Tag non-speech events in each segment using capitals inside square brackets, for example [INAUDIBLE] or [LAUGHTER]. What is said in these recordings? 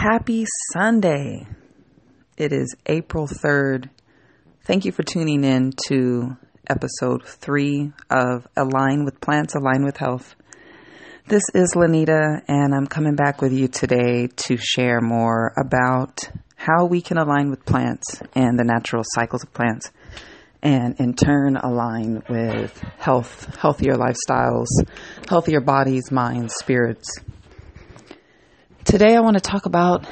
Happy Sunday. It is April 3rd. Thank you for tuning in to episode three of Align with Plants, Align with Health. This is Lanita, and I'm coming back with you today to share more about how we can align with plants and the natural cycles of plants, and in turn align with health, healthier lifestyles, healthier bodies, minds, spirits. Today, I want to talk about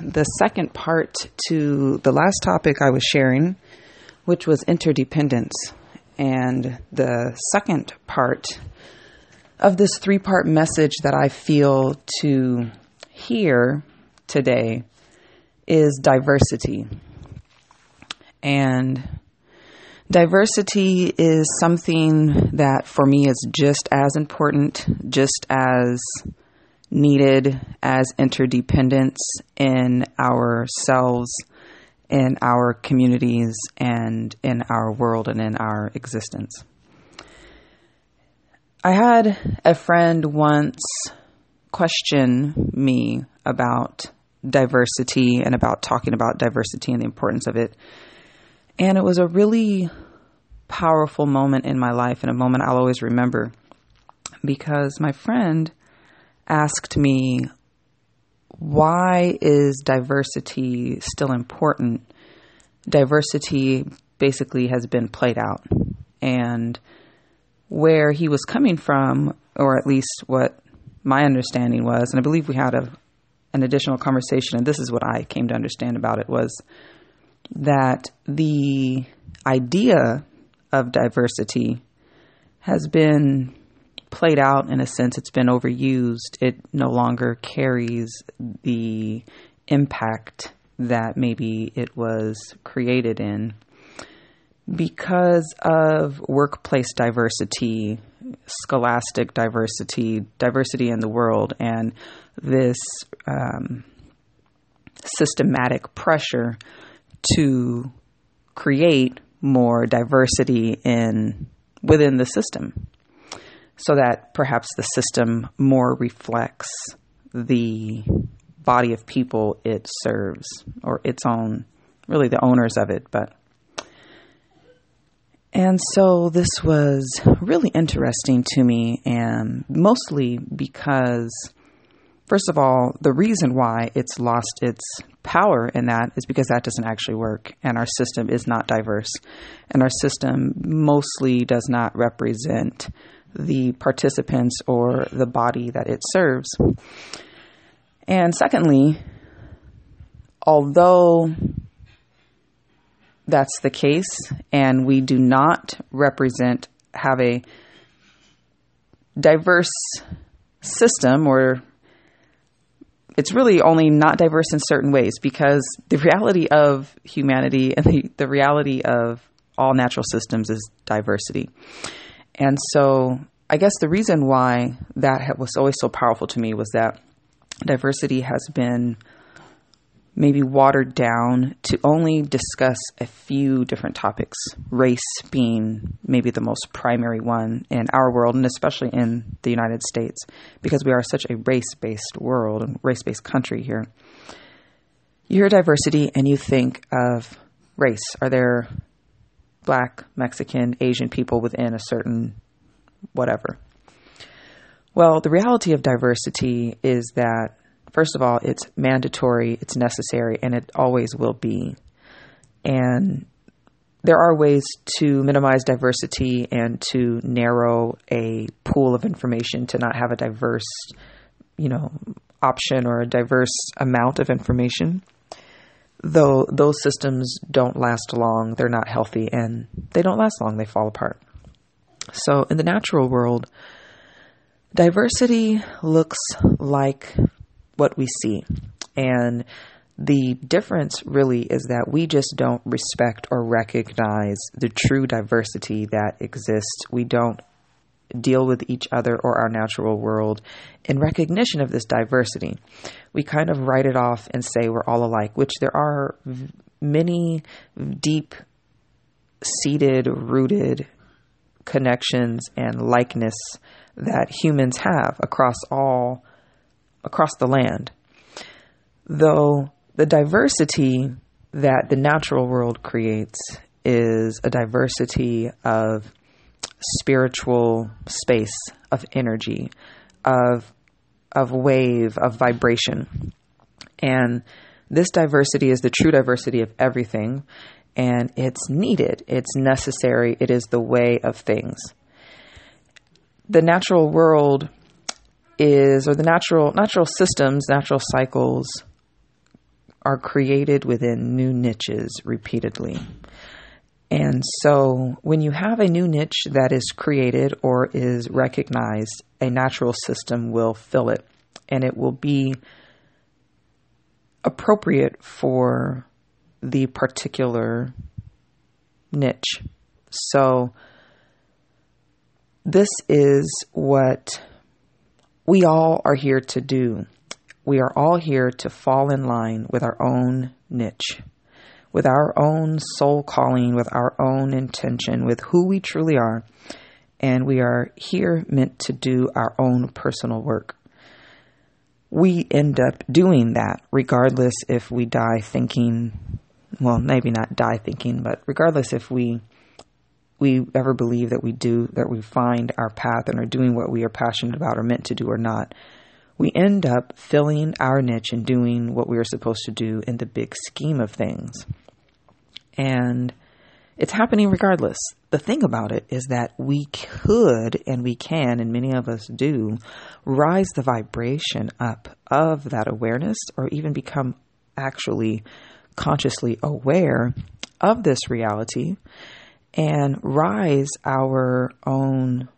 the second part to the last topic I was sharing, which was interdependence. And the second part of this three part message that I feel to hear today is diversity. And diversity is something that for me is just as important, just as needed as interdependence in ourselves, in our communities, and in our world and in our existence. I had a friend once question me about diversity and about talking about diversity and the importance of it. And it was a really powerful moment in my life and a moment I'll always remember because my friend asked me, why is diversity still important? Diversity basically has been played out. And where he was coming from, or at least what my understanding was, and I believe we had a, an additional conversation, and this is what I came to understand about it, was that the idea of diversity has been played out in a sense, it's been overused. It no longer carries the impact that maybe it was created in because of workplace diversity, scholastic diversity, diversity in the world, and this um, systematic pressure to create more diversity in within the system so that perhaps the system more reflects the body of people it serves or its own, really the owners of it. But and so this was really interesting to me, and mostly because, first of all, the reason why it's lost its power in that is because that doesn't actually work, and our system is not diverse, and our system mostly does not represent the participants or the body that it serves. And secondly, although that's the case and we do not represent, have a diverse system or it's really only not diverse in certain ways because the reality of humanity and the, the reality of all natural systems is diversity. And so I guess the reason why that was always so powerful to me was that diversity has been maybe watered down to only discuss a few different topics, race being maybe the most primary one in our world and especially in the United States because we are such a race based world and race based country here. You hear diversity and you think of race. Are there black, Mexican, Asian people within a certain whatever. Well, the reality of diversity is that, first of all, it's mandatory, it's necessary, and it always will be. And there are ways to minimize diversity and to narrow a pool of information to not have a diverse, you know, option or a diverse amount of information. Though those systems don't last long, they're not healthy, and they don't last long, they fall apart. So, in the natural world, diversity looks like what we see. And the difference really is that we just don't respect or recognize the true diversity that exists. We don't deal with each other or our natural world in recognition of this diversity. We kind of write it off and say we're all alike, which there are many deep seated, rooted connections and likeness that humans have across all across the land. Though the diversity that the natural world creates is a diversity of spiritual space, of energy, of of wave, of vibration. And this diversity is the true diversity of everything, and it's needed, it's necessary, it is the way of things. The natural world is, or the natural natural systems, natural cycles are created within new niches repeatedly. And so when you have a new niche that is created or is recognized, a natural system will fill it and it will be appropriate for the particular niche. So this is what we all are here to do. We are all here to fall in line with our own niche with our own soul calling, with our own intention, with who we truly are. And we are here meant to do our own personal work. We end up doing that regardless if we die thinking, well, maybe not die thinking, but regardless if we we ever believe that we do, that we find our path and are doing what we are passionate about or meant to do or not, we end up filling our niche and doing what we are supposed to do in the big scheme of things and it's happening regardless. The thing about it is that we could and we can, and many of us do, rise the vibration up of that awareness or even become actually consciously aware of this reality and rise our own,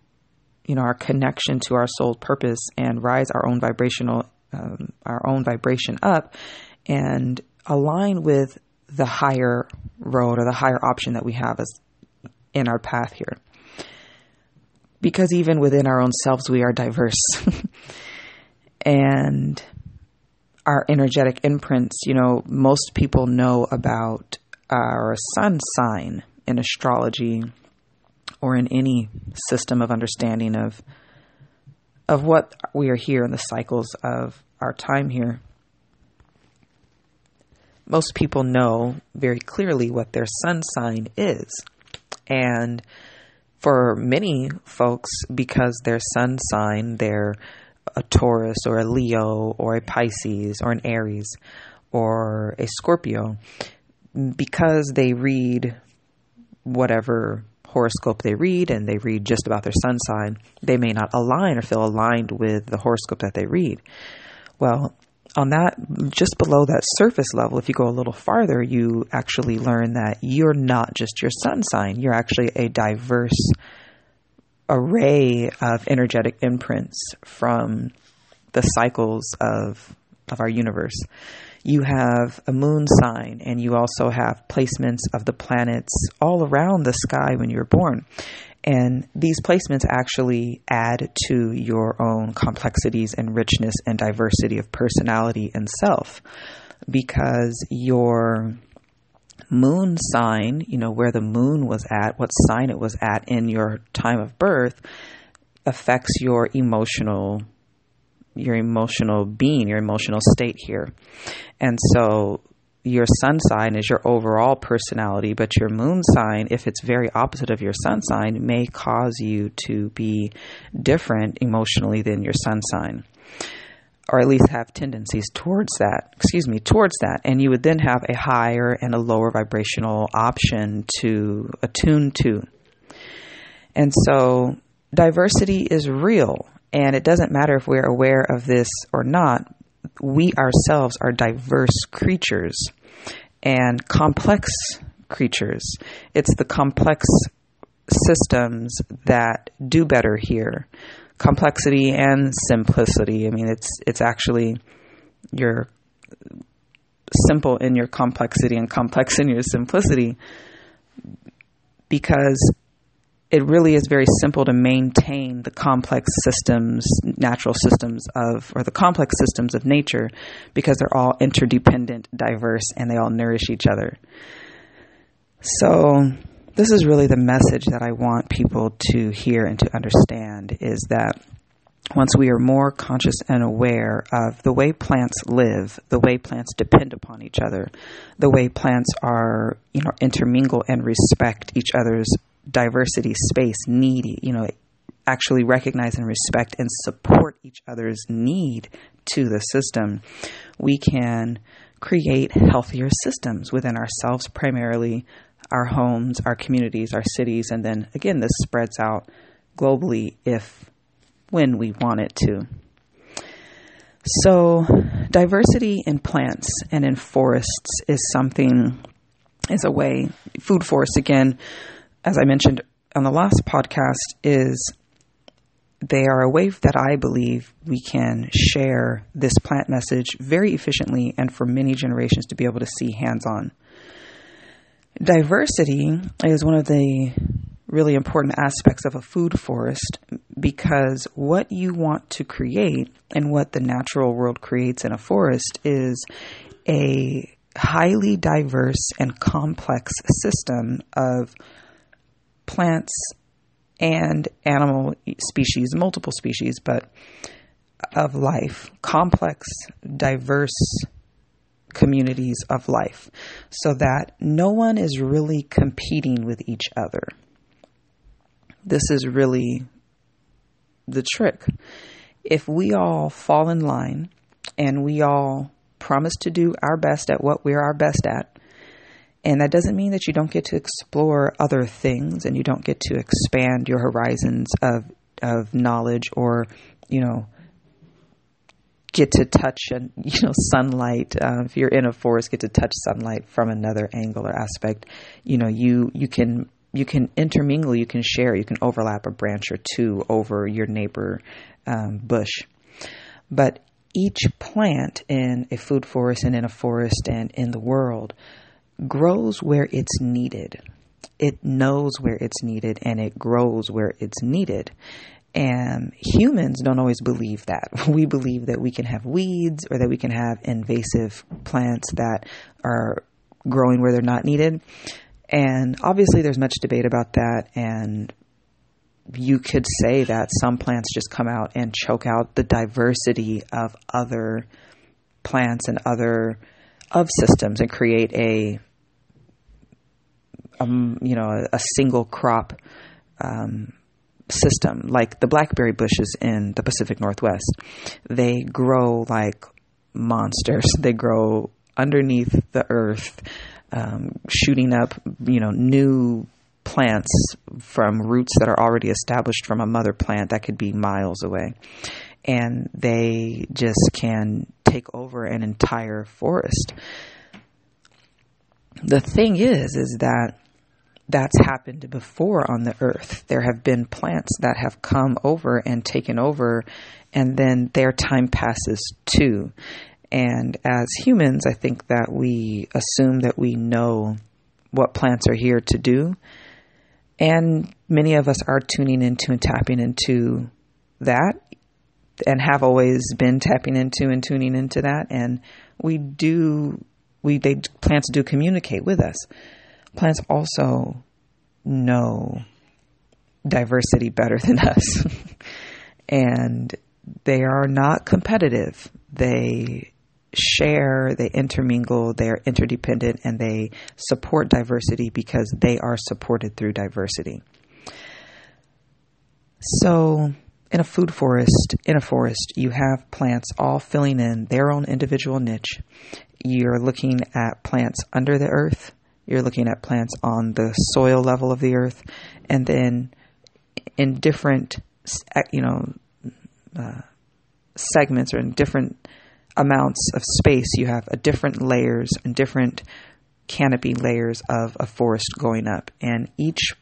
you know, our connection to our soul purpose and rise our own vibrational, um, our own vibration up and align with the higher road or the higher option that we have as in our path here. Because even within our own selves, we are diverse. [LAUGHS] and our energetic imprints, you know, most people know about our sun sign in astrology or in any system of understanding of of what we are here in the cycles of our time here most people know very clearly what their sun sign is. And for many folks, because their sun sign, they're a Taurus or a Leo or a Pisces or an Aries or a Scorpio, because they read whatever horoscope they read and they read just about their sun sign, they may not align or feel aligned with the horoscope that they read. Well, on that, just below that surface level, if you go a little farther, you actually learn that you're not just your sun sign, you're actually a diverse array of energetic imprints from the cycles of of our universe. You have a moon sign and you also have placements of the planets all around the sky when you're born. And these placements actually add to your own complexities and richness and diversity of personality and self because your moon sign, you know, where the moon was at, what sign it was at in your time of birth, affects your emotional your emotional being, your emotional state here. And so your sun sign is your overall personality, but your moon sign, if it's very opposite of your sun sign, may cause you to be different emotionally than your sun sign. Or at least have tendencies towards that, excuse me, towards that. And you would then have a higher and a lower vibrational option to attune to. And so diversity is real. And it doesn't matter if we're aware of this or not, we ourselves are diverse creatures and complex creatures. It's the complex systems that do better here. Complexity and simplicity. I mean, it's it's actually you're simple in your complexity and complex in your simplicity because it really is very simple to maintain the complex systems, natural systems of, or the complex systems of nature because they're all interdependent, diverse, and they all nourish each other. So, this is really the message that I want people to hear and to understand is that once we are more conscious and aware of the way plants live, the way plants depend upon each other, the way plants are, you know, intermingle and respect each other's diversity, space, need, you know, actually recognize and respect and support each other's need to the system, we can create healthier systems within ourselves, primarily our homes, our communities, our cities, and then again, this spreads out globally if when we want it to. So, diversity in plants and in forests is something, is a way. Food forests, again, as I mentioned on the last podcast, is they are a way that I believe we can share this plant message very efficiently and for many generations to be able to see hands on. Diversity is one of the really important aspects of a food forest because what you want to create and what the natural world creates in a forest is a highly diverse and complex system of plants and animal species, multiple species, but of life, complex, diverse communities of life, so that no one is really competing with each other. This is really the trick. If we all fall in line and we all promise to do our best at what we're our best at, and that doesn't mean that you don't get to explore other things and you don't get to expand your horizons of of knowledge or, you know, get to touch and [LAUGHS] you know sunlight. Uh, if you're in a forest get to touch sunlight from another angle or aspect. You know you you can you can intermingle you can share you can overlap a branch or two over your neighbor um, bush. But each plant in a food forest and in a forest and in the world grows where it's needed. It knows where it's needed and it grows where it's needed. And humans don't always believe that. [LAUGHS] We believe that we can have weeds or that we can have invasive plants that are growing where they're not needed. And obviously, there's much debate about that. And you could say that some plants just come out and choke out the diversity of other plants and other of systems and create a um, you know, a, a single crop um, system, like the blackberry bushes in the Pacific Northwest. They grow like monsters. They grow underneath the earth, um, shooting up, you know, new plants from roots that are already established from a mother plant that could be miles away. And they just can take over an entire forest. The thing is, is that that's happened before on the earth. There have been plants that have come over and taken over, and then their time passes too. And as humans, I think that we assume that we know what plants are here to do. And many of us are tuning into and tapping into that and have always been tapping into and tuning into that. And we do, we, they, plants do communicate with us plants also know diversity better than us. [LAUGHS] and they are not competitive. They share, they intermingle, they're interdependent, and they support diversity because they are supported through diversity. So, in a food forest, in a forest, you have plants all filling in their own individual niche. You're looking at plants under the earth, you're looking at plants on the soil level of the earth, and then in different, you know, uh, segments or in different amounts of space, you have a different layers and different canopy layers of a forest going up, and each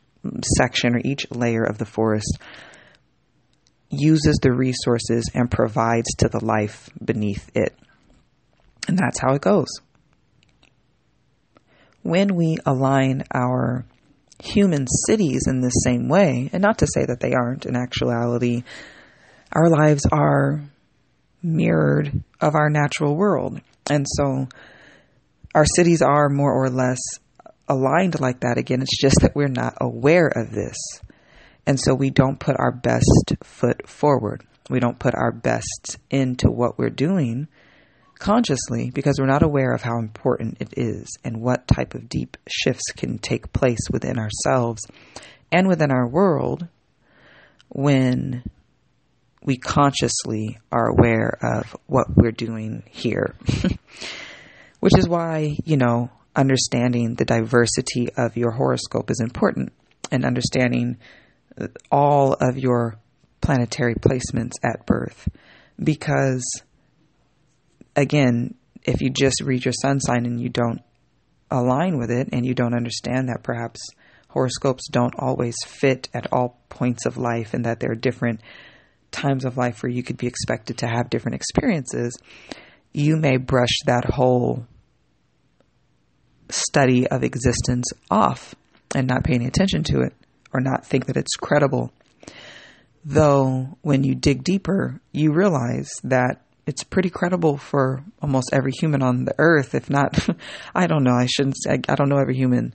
section or each layer of the forest uses the resources and provides to the life beneath it. And that's how it goes when we align our human cities in the same way, and not to say that they aren't, in actuality, our lives are mirrored of our natural world. And so our cities are more or less aligned like that. Again, it's just that we're not aware of this. And so we don't put our best foot forward. We don't put our best into what we're doing consciously because we're not aware of how important it is and what type of deep shifts can take place within ourselves and within our world when we consciously are aware of what we're doing here. [LAUGHS] Which is why, you know, understanding the diversity of your horoscope is important and understanding all of your planetary placements at birth because again, if you just read your sun sign and you don't align with it and you don't understand that perhaps horoscopes don't always fit at all points of life and that there are different times of life where you could be expected to have different experiences, you may brush that whole study of existence off and not pay any attention to it or not think that it's credible. Though, when you dig deeper, you realize that it's pretty credible for almost every human on the earth, if not, [LAUGHS] I don't know, I shouldn't say, I don't know every human.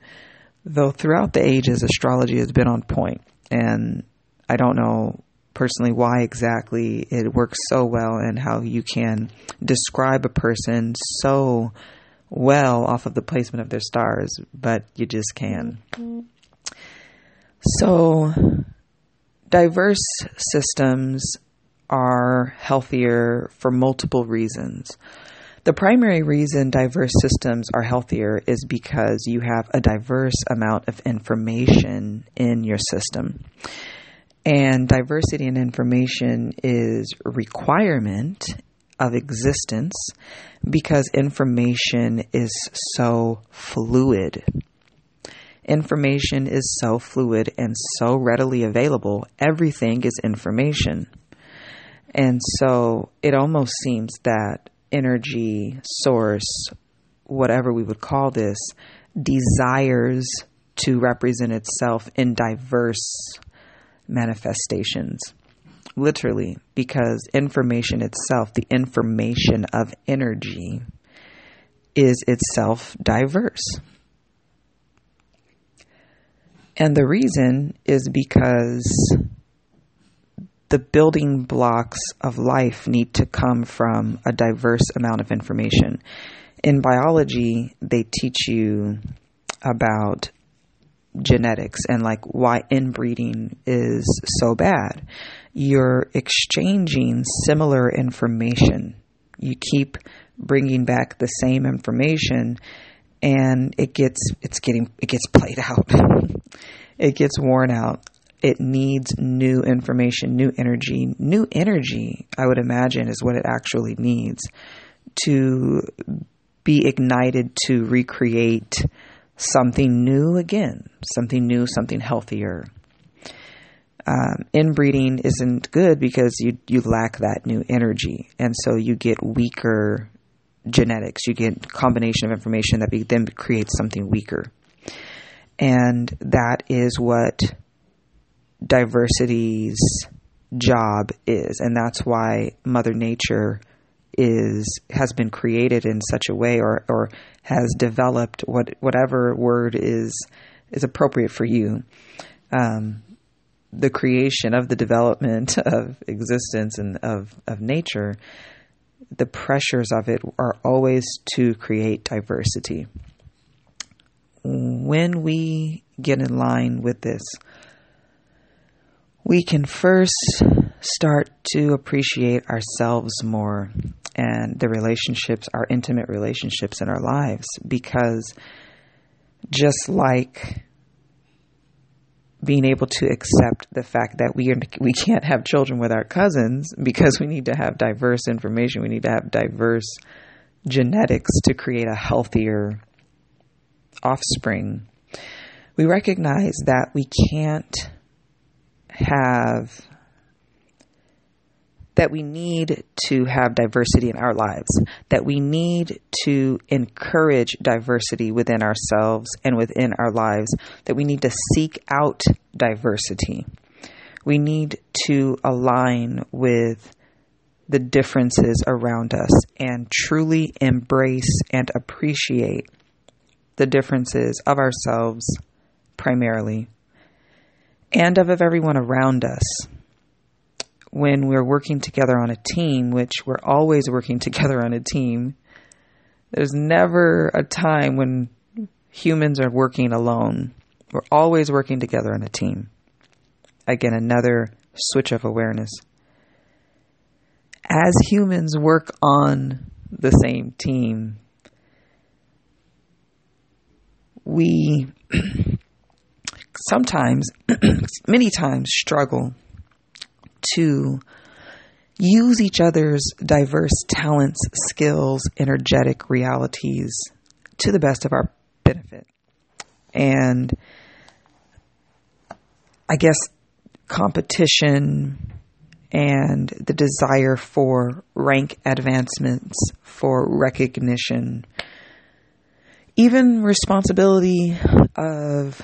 Though throughout the ages, astrology has been on point, and I don't know personally why exactly it works so well and how you can describe a person so well off of the placement of their stars, but you just can. So, diverse systems are healthier for multiple reasons. The primary reason diverse systems are healthier is because you have a diverse amount of information in your system. And diversity in information is requirement of existence because information is so fluid. Information is so fluid and so readily available. Everything is information. And so it almost seems that energy source, whatever we would call this, desires to represent itself in diverse manifestations. Literally, because information itself, the information of energy, is itself diverse. And the reason is because the building blocks of life need to come from a diverse amount of information. In biology, they teach you about genetics and like why inbreeding is so bad. You're exchanging similar information. You keep bringing back the same information and it gets it's getting it gets played out. [LAUGHS] it gets worn out it needs new information, new energy. New energy, I would imagine, is what it actually needs to be ignited to recreate something new again, something new, something healthier. Um, inbreeding isn't good because you you lack that new energy, and so you get weaker genetics. You get combination of information that be, then creates something weaker, and that is what diversity's job is. And that's why mother nature is has been created in such a way or or has developed what whatever word is is appropriate for you. Um, the creation of the development [LAUGHS] of existence and of of nature the pressures of it are always to create diversity. When we get in line with this we can first start to appreciate ourselves more and the relationships, our intimate relationships in our lives, because just like being able to accept the fact that we are, we can't have children with our cousins because we need to have diverse information, we need to have diverse genetics to create a healthier offspring. We recognize that we can't have that we need to have diversity in our lives, that we need to encourage diversity within ourselves and within our lives, that we need to seek out diversity. We need to align with the differences around us and truly embrace and appreciate the differences of ourselves primarily and of everyone around us. when we're working together on a team, which we're always working [LAUGHS] together on a team, there's never a time when humans are working alone. We're always working together on a team. Again, another switch of awareness. As humans work on the same team, we [CLEARS THROAT] sometimes, [CLEARS THROAT] many times, struggle to use each other's diverse talents, skills, energetic realities to the best of our benefit. And I guess competition and the desire for rank advancements, for recognition, even responsibility of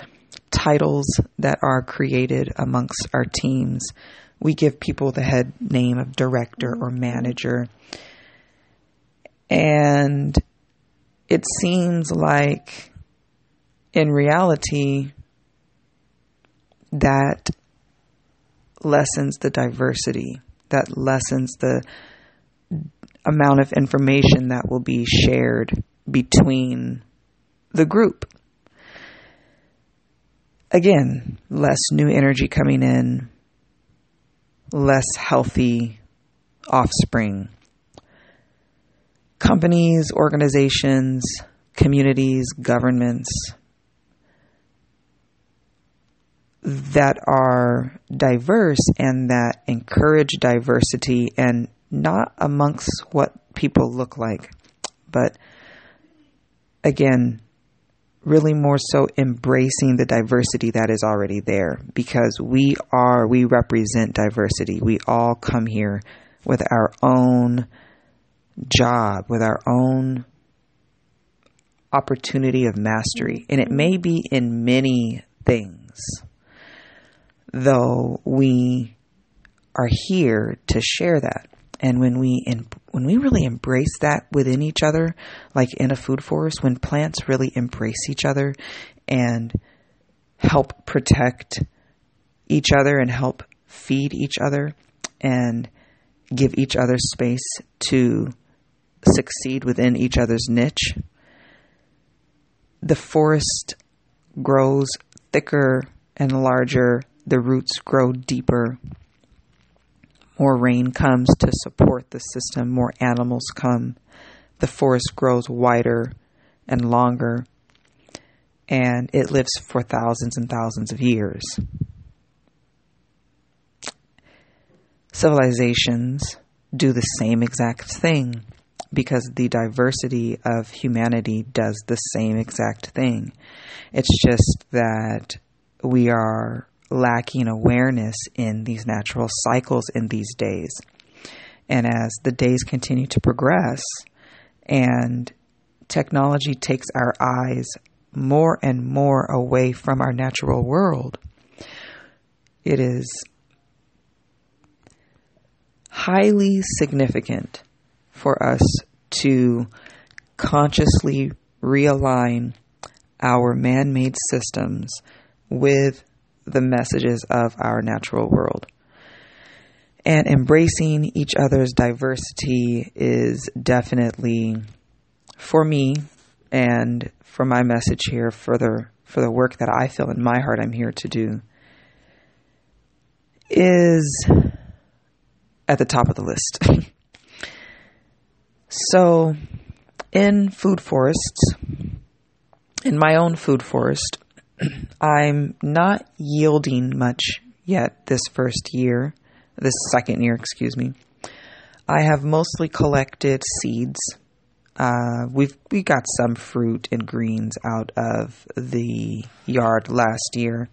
titles that are created amongst our teams. We give people the head name of director or mm-hmm. manager. And it seems like in reality that lessens the diversity, that lessens the amount of information that will be shared between the group. Again, less new energy coming in, less healthy offspring. Companies, organizations, communities, governments that are diverse and that encourage diversity and not amongst what people look like, but again, really more so embracing the diversity that is already there because we are, we represent diversity. We all come here with our own job, with our own opportunity of mastery. And it may be in many things, though we are here to share that. And when we when we really embrace that within each other, like in a food forest, when plants really embrace each other and help protect each other and help feed each other and give each other space to succeed within each other's niche, the forest grows thicker and larger, the roots grow deeper more rain comes to support the system, more animals come, the forest grows wider and longer, and it lives for thousands and thousands of years. Civilizations do the same exact thing because the diversity of humanity does the same exact thing. It's just that we are lacking awareness in these natural cycles in these days. And as the days continue to progress and technology takes our eyes more and more away from our natural world, it is highly significant for us to consciously realign our man made systems with the messages of our natural world. And embracing each other's diversity is definitely, for me, and for my message here, for the, for the work that I feel in my heart I'm here to do, is at the top of the list. [LAUGHS] so, in food forests, in my own food forest, I'm not yielding much yet this first year, this second year, excuse me. I have mostly collected seeds. Uh, we've we got some fruit and greens out of the yard last year,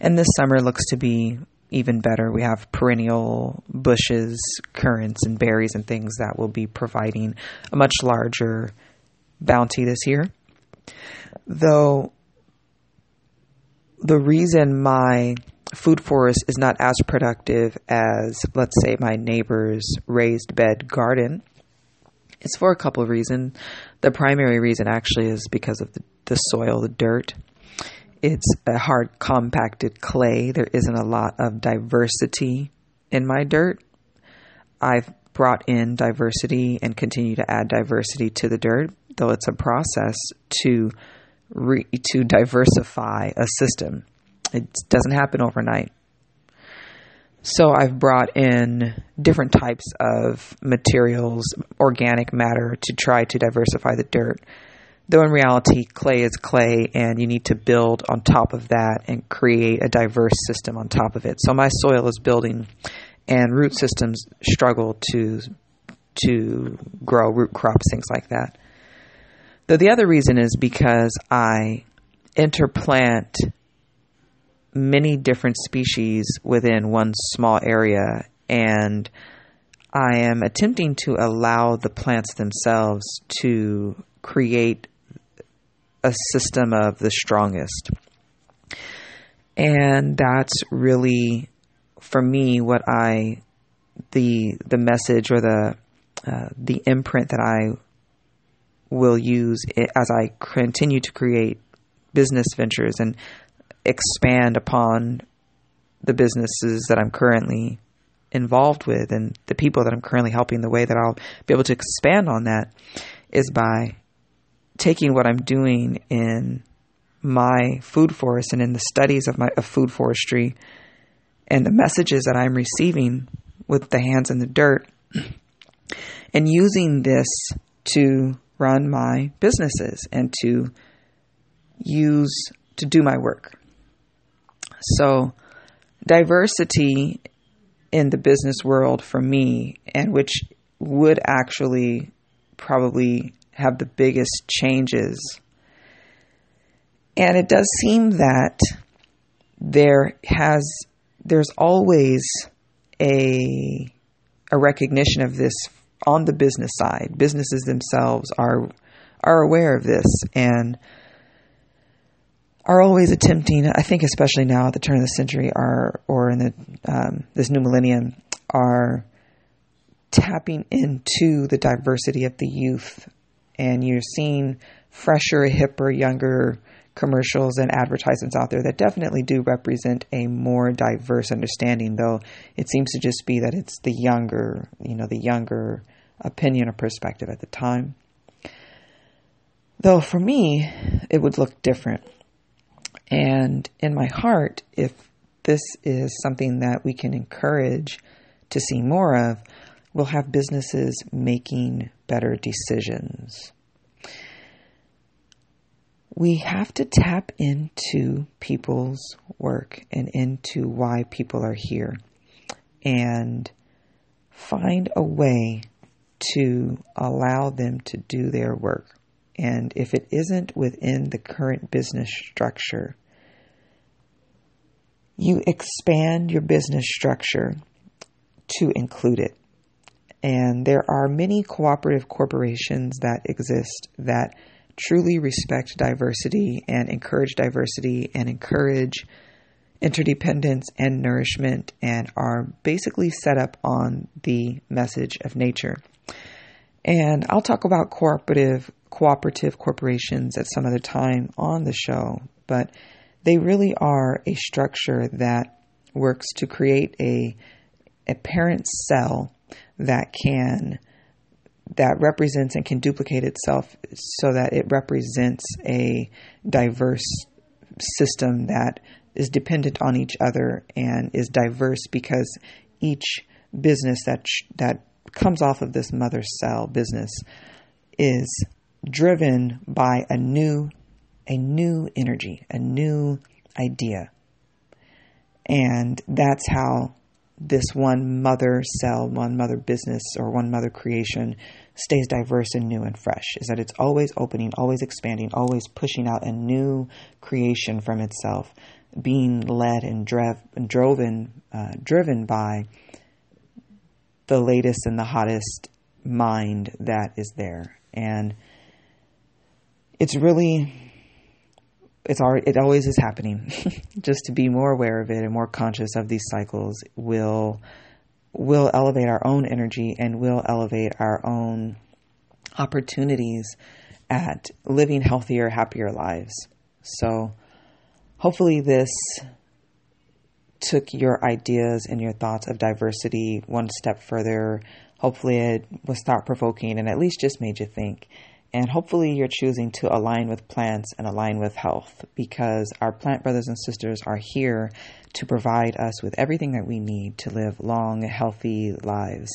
and this summer looks to be even better. We have perennial bushes, currants, and berries and things that will be providing a much larger bounty this year. Though the reason my food forest is not as productive as, let's say, my neighbor's raised bed garden is for a couple of reasons. The primary reason actually is because of the, the soil, the dirt. It's a hard, compacted clay. There isn't a lot of diversity in my dirt. I've brought in diversity and continue to add diversity to the dirt, though it's a process to re- to diversify a system. It doesn't happen overnight. So I've brought in different types of materials, organic matter, to try to diversify the dirt. Though in reality, clay is clay, and you need to build on top of that and create a diverse system on top of it. So my soil is building, and root systems struggle to to grow root crops, things like that. Though the other reason is because I interplant many different species within one small area, and I am attempting to allow the plants themselves to create a system of the strongest. And that's really, for me, what I the the message or the uh, the imprint that I will use as I continue to create business ventures and expand upon the businesses that I'm currently involved with and the people that I'm currently helping, the way that I'll be able to expand on that is by taking what I'm doing in my food forest and in the studies of my of food forestry and the messages that I'm receiving with the hands in the dirt [CLEARS THROAT] and using this to run my businesses and to use to do my work. So, diversity in the business world for me, and which would actually probably have the biggest changes. And it does seem that there has there's always a a recognition of this on the business side. Businesses themselves are are aware of this and are always attempting, I think, especially now at the turn of the century, are or in the um, this new millennium, are tapping into the diversity of the youth, and you're seeing fresher, hipper, younger commercials and advertisements out there that definitely do represent a more diverse understanding. Though it seems to just be that it's the younger, you know, the younger opinion or perspective at the time. Though for me, it would look different and in my heart, if this is something that we can encourage to see more of, we'll have businesses making better decisions. We have to tap into people's work and into why people are here and find a way to allow them to do their work. And if it isn't within the current business structure, you expand your business structure to include it. And there are many cooperative corporations that exist that truly respect diversity and encourage diversity and encourage interdependence and nourishment and are basically set up on the message of nature. And I'll talk about cooperative cooperative corporations at some other time on the show, but they really are a structure that works to create a a parent cell that can that represents and can duplicate itself so that it represents a diverse system that is dependent on each other and is diverse because each business that that comes off of this mother cell business is driven by a new a new energy, a new idea. And that's how this one mother cell, one mother business, or one mother creation stays diverse and new and fresh is that it's always opening, always expanding, always pushing out a new creation from itself, being led and, drev- and driven, uh, driven by the latest and the hottest mind that is there. And it's really it's already, it always is happening. [LAUGHS] Just to be more aware of it and more conscious of these cycles will will elevate our own energy and will elevate our own opportunities at living healthier, happier lives. So hopefully this took your ideas and your thoughts of diversity one step further. Hopefully, it was thought provoking and at least just made you think. And hopefully, you're choosing to align with plants and align with health because our plant brothers and sisters are here to provide us with everything that we need to live long, healthy lives.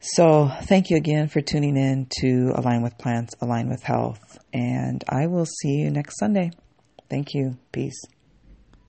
So, thank you again for tuning in to Align with Plants, Align with Health, and I will see you next Sunday. Thank you. Peace.